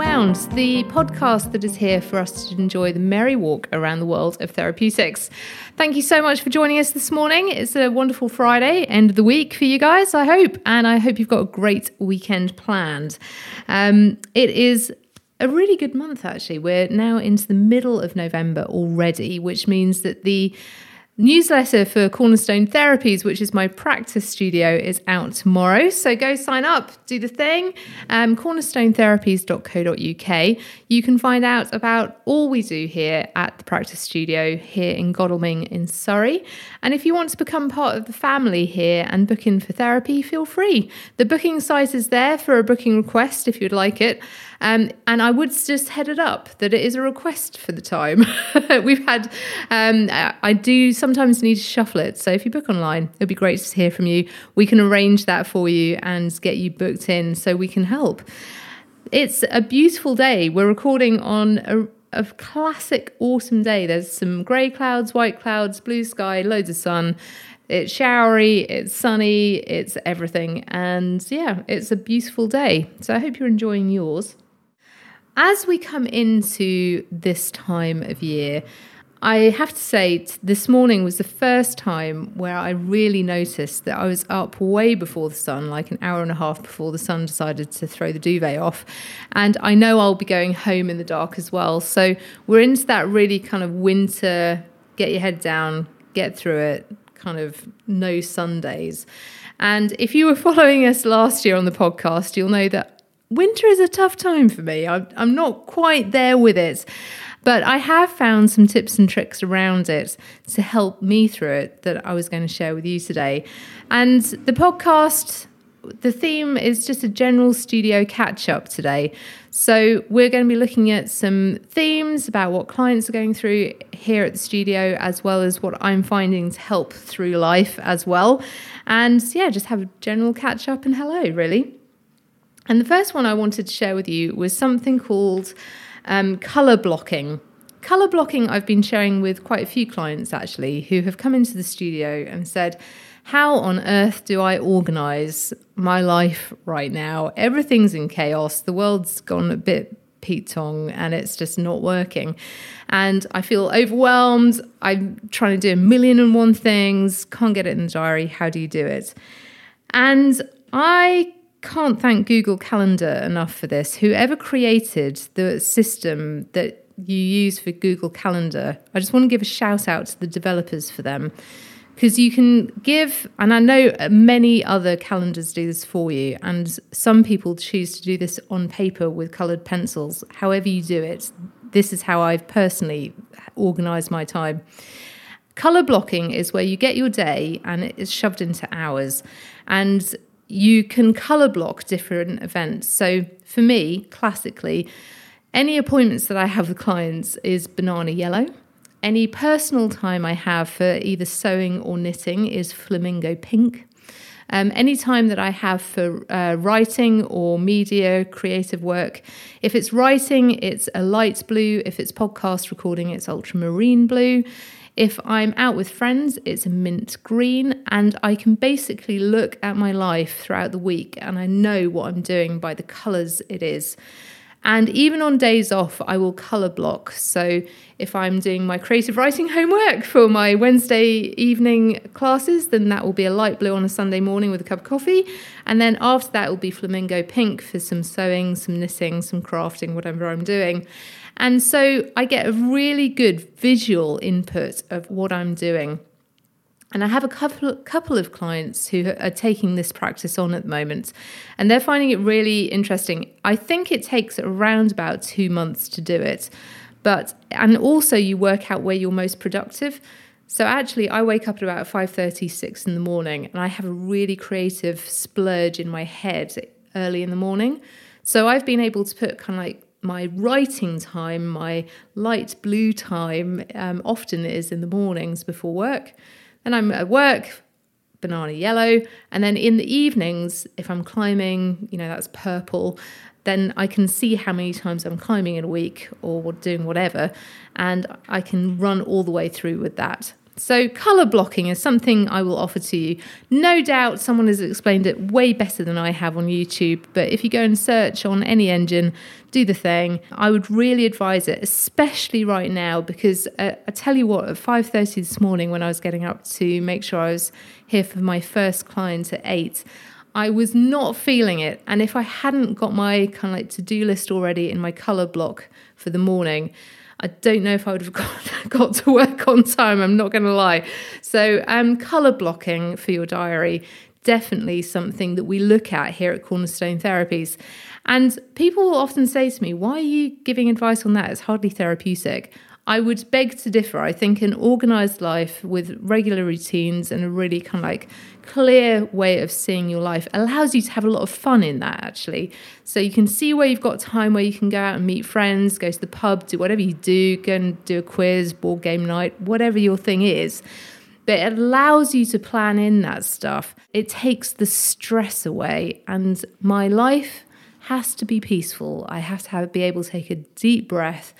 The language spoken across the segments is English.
Unwound, the podcast that is here for us to enjoy the merry walk around the world of therapeutics. Thank you so much for joining us this morning. It's a wonderful Friday, end of the week for you guys, I hope, and I hope you've got a great weekend planned. Um, it is a really good month, actually. We're now into the middle of November already, which means that the newsletter for Cornerstone Therapies, which is my practice studio, is out tomorrow. So go sign up, do the thing. Um, cornerstonestherapies.co.uk. You can find out about all we do here at the practice studio here in Godalming in Surrey. And if you want to become part of the family here and book in for therapy, feel free. The booking site is there for a booking request if you'd like it. Um, and I would just head it up that it is a request for the time. We've had, um, I do sometimes need to shuffle it. So if you book online, it'd be great to hear from you. We can arrange that for you and get you booked in so we can help. It's a beautiful day. We're recording on a a classic autumn day. There's some grey clouds, white clouds, blue sky, loads of sun. It's showery, it's sunny, it's everything. And yeah, it's a beautiful day. So I hope you're enjoying yours. As we come into this time of year, I have to say, this morning was the first time where I really noticed that I was up way before the sun, like an hour and a half before the sun decided to throw the duvet off. And I know I'll be going home in the dark as well. So we're into that really kind of winter, get your head down, get through it, kind of no Sundays. And if you were following us last year on the podcast, you'll know that winter is a tough time for me. I'm, I'm not quite there with it. But I have found some tips and tricks around it to help me through it that I was going to share with you today. And the podcast, the theme is just a general studio catch up today. So we're going to be looking at some themes about what clients are going through here at the studio, as well as what I'm finding to help through life as well. And yeah, just have a general catch up and hello, really. And the first one I wanted to share with you was something called um, color blocking. Color blocking, I've been sharing with quite a few clients actually who have come into the studio and said, How on earth do I organize my life right now? Everything's in chaos. The world's gone a bit Pete Tong and it's just not working. And I feel overwhelmed. I'm trying to do a million and one things, can't get it in the diary. How do you do it? And I can't thank Google Calendar enough for this. Whoever created the system that you use for Google Calendar, I just want to give a shout out to the developers for them. Because you can give, and I know many other calendars do this for you, and some people choose to do this on paper with coloured pencils. However, you do it, this is how I've personally organised my time. Colour blocking is where you get your day and it is shoved into hours. And you can color block different events. So for me, classically, any appointments that I have with clients is banana yellow. Any personal time I have for either sewing or knitting is flamingo pink. Um, any time that I have for uh, writing or media creative work, if it's writing, it's a light blue. If it's podcast recording, it's ultramarine blue. If I'm out with friends, it's a mint green, and I can basically look at my life throughout the week and I know what I'm doing by the colours it is. And even on days off, I will colour block. So if I'm doing my creative writing homework for my Wednesday evening classes, then that will be a light blue on a Sunday morning with a cup of coffee. And then after that, will be flamingo pink for some sewing, some knitting, some crafting, whatever I'm doing. And so I get a really good visual input of what I'm doing. And I have a couple couple of clients who are taking this practice on at the moment, and they're finding it really interesting. I think it takes around about two months to do it, but and also you work out where you're most productive. So actually, I wake up at about five thirty, six in the morning, and I have a really creative splurge in my head early in the morning. So I've been able to put kind of like my writing time, my light blue time, um, often is in the mornings before work. Then I'm at work, banana yellow. And then in the evenings, if I'm climbing, you know, that's purple, then I can see how many times I'm climbing in a week or doing whatever. And I can run all the way through with that. So, colour blocking is something I will offer to you. No doubt someone has explained it way better than I have on YouTube, but if you go and search on any engine, do the thing. I would really advise it, especially right now, because uh, I tell you what, at 5.30 this morning when I was getting up to make sure I was here for my first client at 8, I was not feeling it. And if I hadn't got my kind of like to-do list already in my colour block for the morning, I don't know if I would have got, got to work on time. I'm not going to lie. So, um, color blocking for your diary definitely something that we look at here at Cornerstone Therapies. And people will often say to me, Why are you giving advice on that? It's hardly therapeutic. I would beg to differ. I think an organized life with regular routines and a really kind of like clear way of seeing your life allows you to have a lot of fun in that actually. So you can see where you've got time where you can go out and meet friends, go to the pub, do whatever you do, go and do a quiz, board game night, whatever your thing is. But it allows you to plan in that stuff. It takes the stress away. And my life has to be peaceful. I have to have, be able to take a deep breath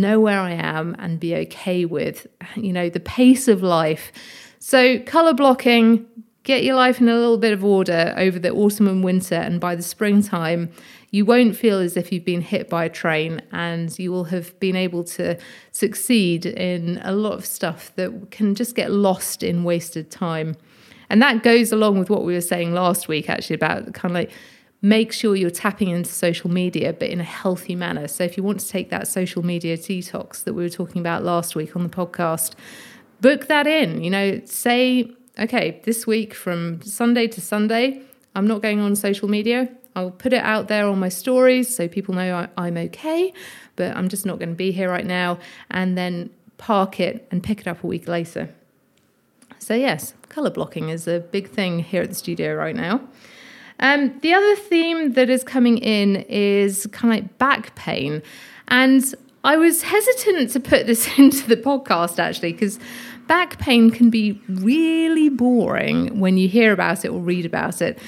know where I am and be okay with, you know, the pace of life. So, color blocking, get your life in a little bit of order over the autumn and winter, and by the springtime, you won't feel as if you've been hit by a train and you will have been able to succeed in a lot of stuff that can just get lost in wasted time. And that goes along with what we were saying last week, actually, about kind of like make sure you're tapping into social media, but in a healthy manner. So if you want to take that social media detox that we were talking about last week on the podcast, book that in. You know, say, okay, this week from Sunday to Sunday, I'm not going on social media. I'll put it out there on my stories so people know I, am okay, but I'm just not going to be here right now. And then park it and pick it up a week later. So, yes, color blocking is a big thing here at the studio right now. Um, the other theme that is coming in is kind of back pain. And I was hesitant to put this into the podcast actually, because back pain can be really boring when you hear about it or read about it.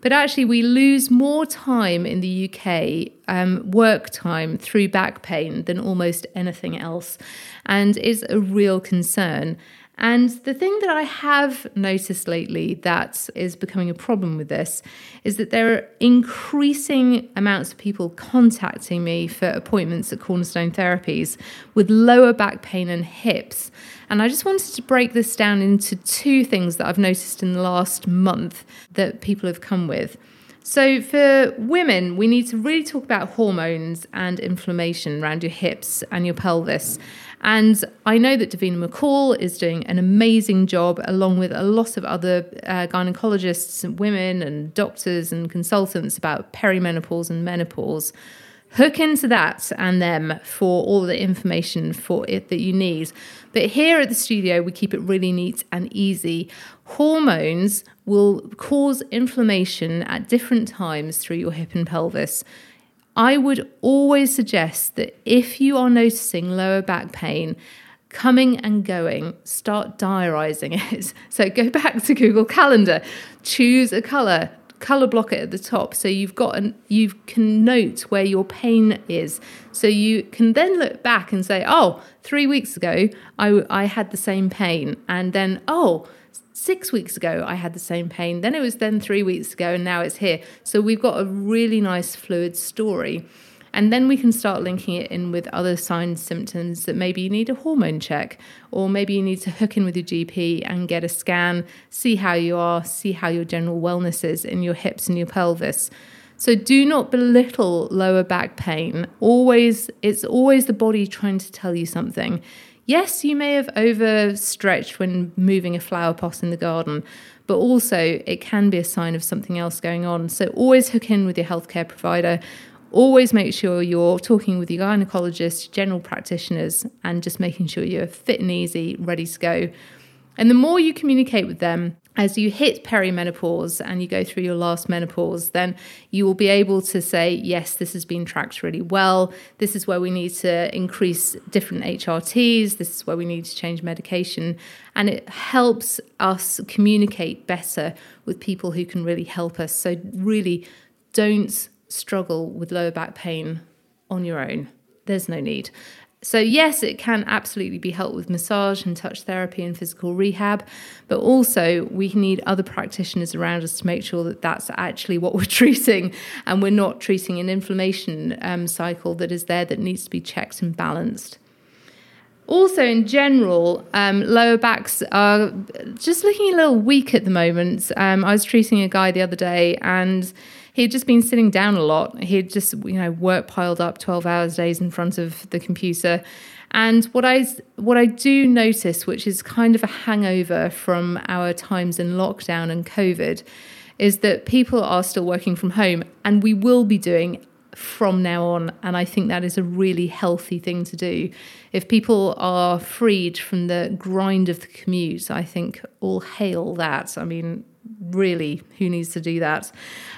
But actually, we lose more time in the UK, um, work time, through back pain than almost anything else. And it's a real concern. And the thing that I have noticed lately that is becoming a problem with this is that there are increasing amounts of people contacting me for appointments at Cornerstone Therapies with lower back pain and hips. And I just wanted to break this down into two things that I've noticed in the last month that people have come with. So, for women, we need to really talk about hormones and inflammation around your hips and your pelvis. And I know that Davina McCall is doing an amazing job, along with a lot of other uh, gynecologists, and women, and doctors and consultants about perimenopause and menopause. Hook into that and them for all the information for it that you need. But here at the studio, we keep it really neat and easy. Hormones will cause inflammation at different times through your hip and pelvis. I would always suggest that if you are noticing lower back pain, coming and going, start diarizing it. So go back to Google Calendar, choose a color, color block it at the top so you've got an you can note where your pain is so you can then look back and say oh three weeks ago i, I had the same pain and then oh six weeks ago I had the same pain. Then it was then three weeks ago, and now it's here. So we've got a really nice fluid story. And then we can start linking it in with other signs, symptoms that maybe you need a hormone check, or maybe you need to hook in with your GP and get a scan, see how you are, see how your general wellness is in your hips and your pelvis. So do not belittle lower back pain. Always, it's always the body trying to tell you something. Yes, you may have overstretched when moving a flower pot in the garden, but also it can be a sign of something else going on. So always hook in with your healthcare provider. Always make sure you're talking with your gynecologist, general practitioners, and just making sure you're fit and easy, ready to go. And the more you communicate with them, as you hit perimenopause and you go through your last menopause, then you will be able to say, yes, this has been tracked really well. This is where we need to increase different HRTs. This is where we need to change medication. And it helps us communicate better with people who can really help us. So, really, don't struggle with lower back pain on your own. There's no need So, yes, it can absolutely be helped with massage and touch therapy and physical rehab, but also we need other practitioners around us to make sure that that's actually what we're treating and we're not treating an inflammation um, cycle that is there that needs to be checked and balanced. Also, in general, um, lower backs are just looking a little weak at the moment. Um, I was treating a guy the other day and he'd just been sitting down a lot. He'd just, you know, work piled up 12 hours days in front of the computer. And what I what I do notice, which is kind of a hangover from our times in lockdown and COVID, is that people are still working from home, and we will be doing from now on. And I think that is a really healthy thing to do. If people are freed from the grind of the commute, I think all hail that. I mean, really, who needs to do that?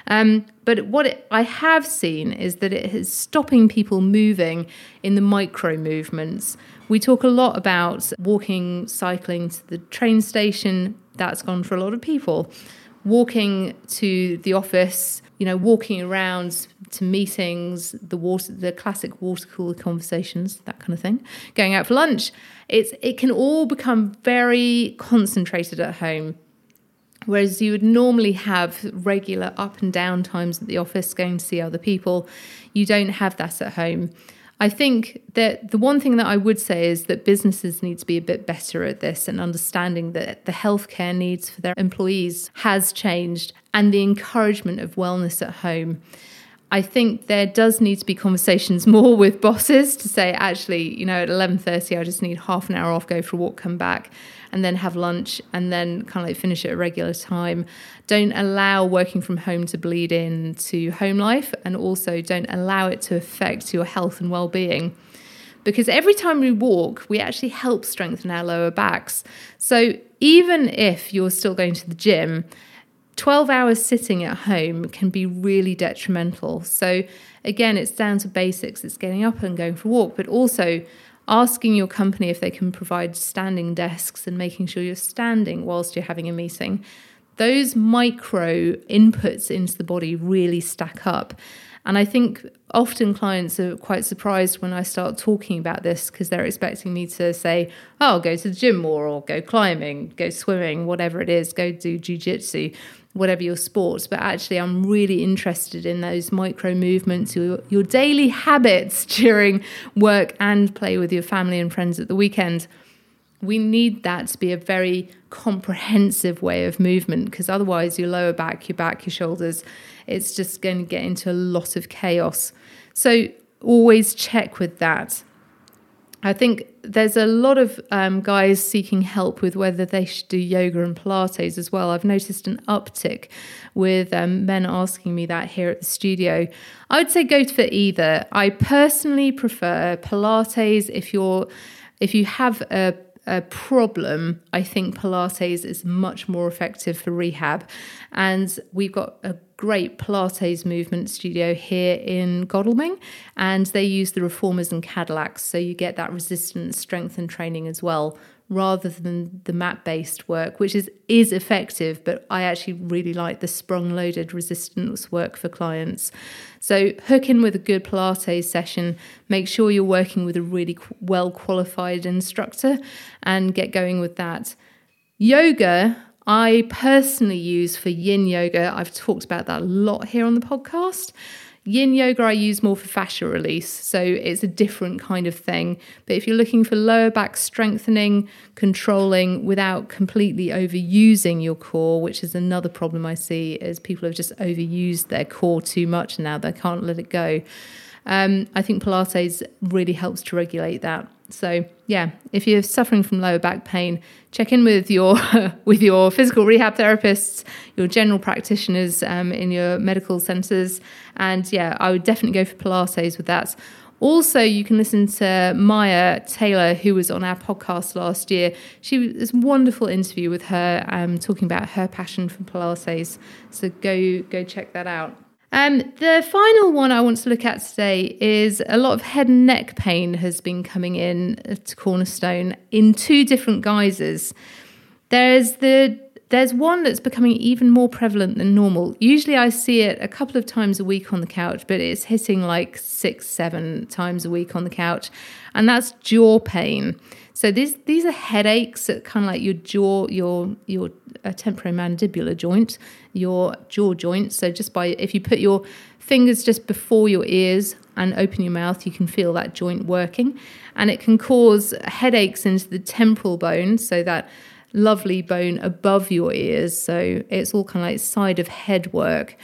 Um, but what it, I have seen is that it is stopping people moving in the micro movements. We talk a lot about walking, cycling to the train station. That's gone for a lot of people. Walking to the office, you know, walking around to meetings, the water, the classic water cooler conversations, that kind of thing. Going out for lunch, it's it can all become very concentrated at home Whereas you would normally have regular up and down times at the office going to see other people, you don't have that at home. I think that the one thing that I would say is that businesses need to be a bit better at this and understanding that the healthcare needs for their employees has changed and the encouragement of wellness at home. I think there does need to be conversations more with bosses to say, actually, you know, at eleven thirty, I just need half an hour off, go for a walk, come back and then have lunch and then kind of like finish at a regular time. Don't allow working from home to bleed into home life and also don't allow it to affect your health and well-being. Because every time we walk, we actually help strengthen our lower backs. So even if you're still going to the gym, 12 hours sitting at home can be really detrimental. So, again, it's down to basics. It's getting up and going for a walk, but also asking your company if they can provide standing desks and making sure you're standing whilst you're having a meeting. Those micro inputs into the body really stack up. And I think often clients are quite surprised when I start talking about this because they're expecting me to say, oh, go to the gym more or go climbing, go swimming, whatever it is, go do jujitsu whatever your sport. but actually, I'm really interested in those micro movements, your, your daily habits during work and play with your family and friends at the weekend. We need that to be a very comprehensive way of movement because otherwise, your lower back, your back, your shoulders, it's just going to get into a lot of chaos. So, always check with that. I think there's a lot of um, guys seeking help with whether they should do yoga and Pilates as well. I've noticed an uptick with um, men asking me that here at the studio. I would say go for either. I personally prefer Pilates if you're if you have a a problem, I think Pilates is much more effective for rehab. And we've got a great Pilates movement studio here in Godalming, and they use the reformers and Cadillacs, so you get that resistance, strength, and training as well, rather than the mat based work, which is is effective. But I actually really like the sprung loaded resistance work for clients. So hook in with a good Pilates session. Make sure you're working with a really well qualified instructor, and get going with that. Yoga I personally use for yin yoga. I've talked about that a lot here on the podcast. Yin yoga I use more for fascia release, so it's a different kind of thing. But if you're looking for lower back strengthening, controlling without completely overusing your core, which is another problem I see, is people have just overused their core too much now they can't let it go. Um, I think Pilates really helps to regulate that. So yeah, if you're suffering from lower back pain, check in with your with your physical rehab therapists, your general practitioners um, in your medical centres, and yeah, I would definitely go for Pilates with that. Also, you can listen to Maya Taylor, who was on our podcast last year. She was wonderful interview with her, um, talking about her passion for Pilates. So go go check that out. Um, the final one I want to look at today is a lot of head and neck pain has been coming in to Cornerstone in two different guises. There's the There's one that's becoming even more prevalent than normal. Usually I see it a couple of times a week on the couch, but it's hitting like six, seven times a week on the couch. And that's jaw pain. So these these are headaches at kind of like your jaw, your your uh, temporomandibular joint, your jaw joint. So just by if you put your fingers just before your ears and open your mouth, you can feel that joint working, and it can cause headaches into the temporal bone. So that lovely bone above your ears. So it's all kind of like side of head work.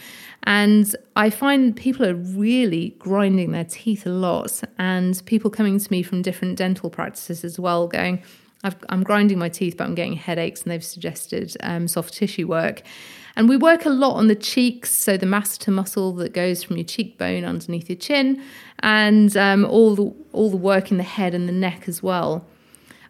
And I find people are really grinding their teeth a lot, and people coming to me from different dental practices as well, going, i am grinding my teeth, but I'm getting headaches, and they've suggested um, soft tissue work. And we work a lot on the cheeks, so the masseter muscle that goes from your cheekbone underneath your chin, and um, all the all the work in the head and the neck as well.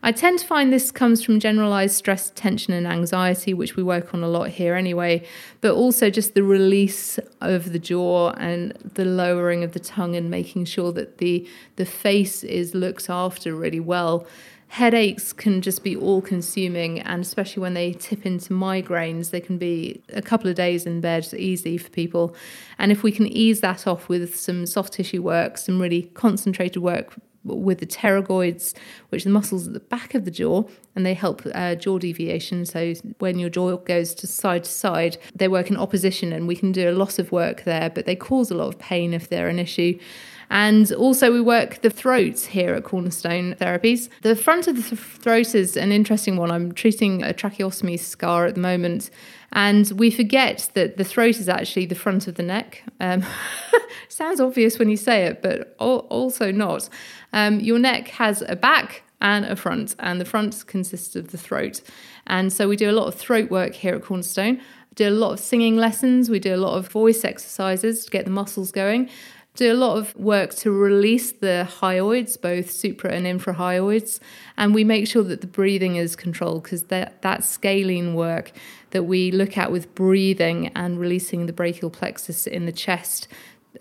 I tend to find this comes from generalized stress, tension, and anxiety, which we work on a lot here anyway, but also just the release of the jaw and the lowering of the tongue and making sure that the, the face is looked after really well. Headaches can just be all consuming, and especially when they tip into migraines, they can be a couple of days in bed easy for people. And if we can ease that off with some soft tissue work, some really concentrated work with the pterygoids, which are the muscles at the back of the jaw, and they help uh, jaw deviation. So when your jaw goes to side to side, they work in opposition, and we can do a lot of work there, but they cause a lot of pain if they're an issue. And also, we work the throat here at Cornerstone Therapies. The front of the throat is an interesting one. I'm treating a tracheostomy scar at the moment, and we forget that the throat is actually the front of the neck. Um, sounds obvious when you say it, but also not. Um, your neck has a back and a front, and the front consists of the throat. And so we do a lot of throat work here at Cornerstone. We do a lot of singing lessons, we do a lot of voice exercises to get the muscles going do a lot of work to release the hyoids, both supra and infrahyoids, and we make sure that the breathing is controlled because that, that scalene work that we look at with breathing and releasing the brachial plexus in the chest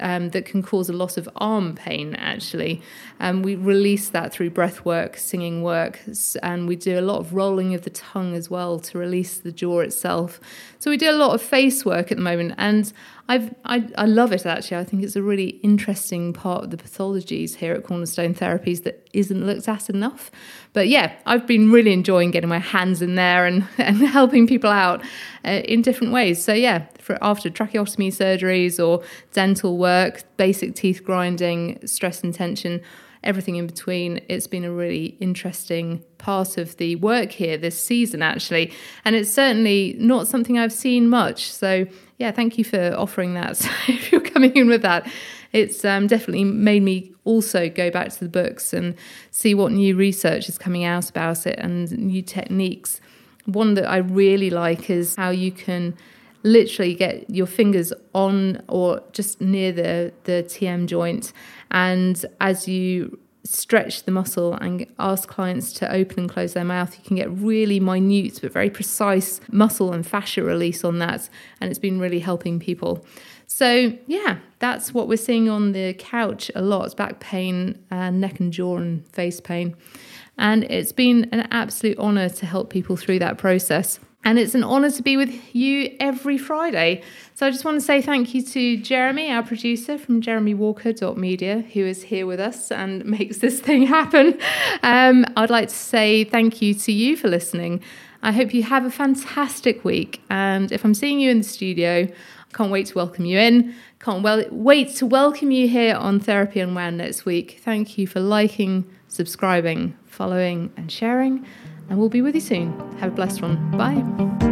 um, that can cause a lot of arm pain actually. Um, we release that through breath work, singing work, and we do a lot of rolling of the tongue as well to release the jaw itself. So we do a lot of face work at the moment, and I've, I, I love it actually. I think it's a really interesting part of the pathologies here at Cornerstone Therapies that isn't looked at enough. But yeah, I've been really enjoying getting my hands in there and, and helping people out uh, in different ways. So yeah, for after tracheostomy surgeries or dental work, basic teeth grinding, stress and tension, everything in between. It's been a really interesting part of the work here this season, actually. And it's certainly not something I've seen much. So yeah, thank you for offering that. So if you're coming in with that, it's um, definitely made me also go back to the books and see what new research is coming out about it and new techniques. One that I really like is how you can literally get your fingers on or just near the, the TM joint. And as you stretch the muscle and ask clients to open and close their mouth, you can get really minute but very precise muscle and fascia release on that. And it's been really helping people. So, yeah, that's what we're seeing on the couch a lot back pain, uh, neck and jaw, and face pain. And it's been an absolute honour to help people through that process. And it's an honour to be with you every Friday. So I just want to say thank you to Jeremy, our producer from jeremywalker.media, who is here with us and makes this thing happen. Um, I'd like to say thank you to you for listening. I hope you have a fantastic week. And if I'm seeing you in the studio, I can't wait to welcome you in. Can't well, wait to welcome you here on Therapy Unwound next week. Thank you for liking, subscribing, following, and sharing and we'll be with you soon. Have a blessed one. Bye.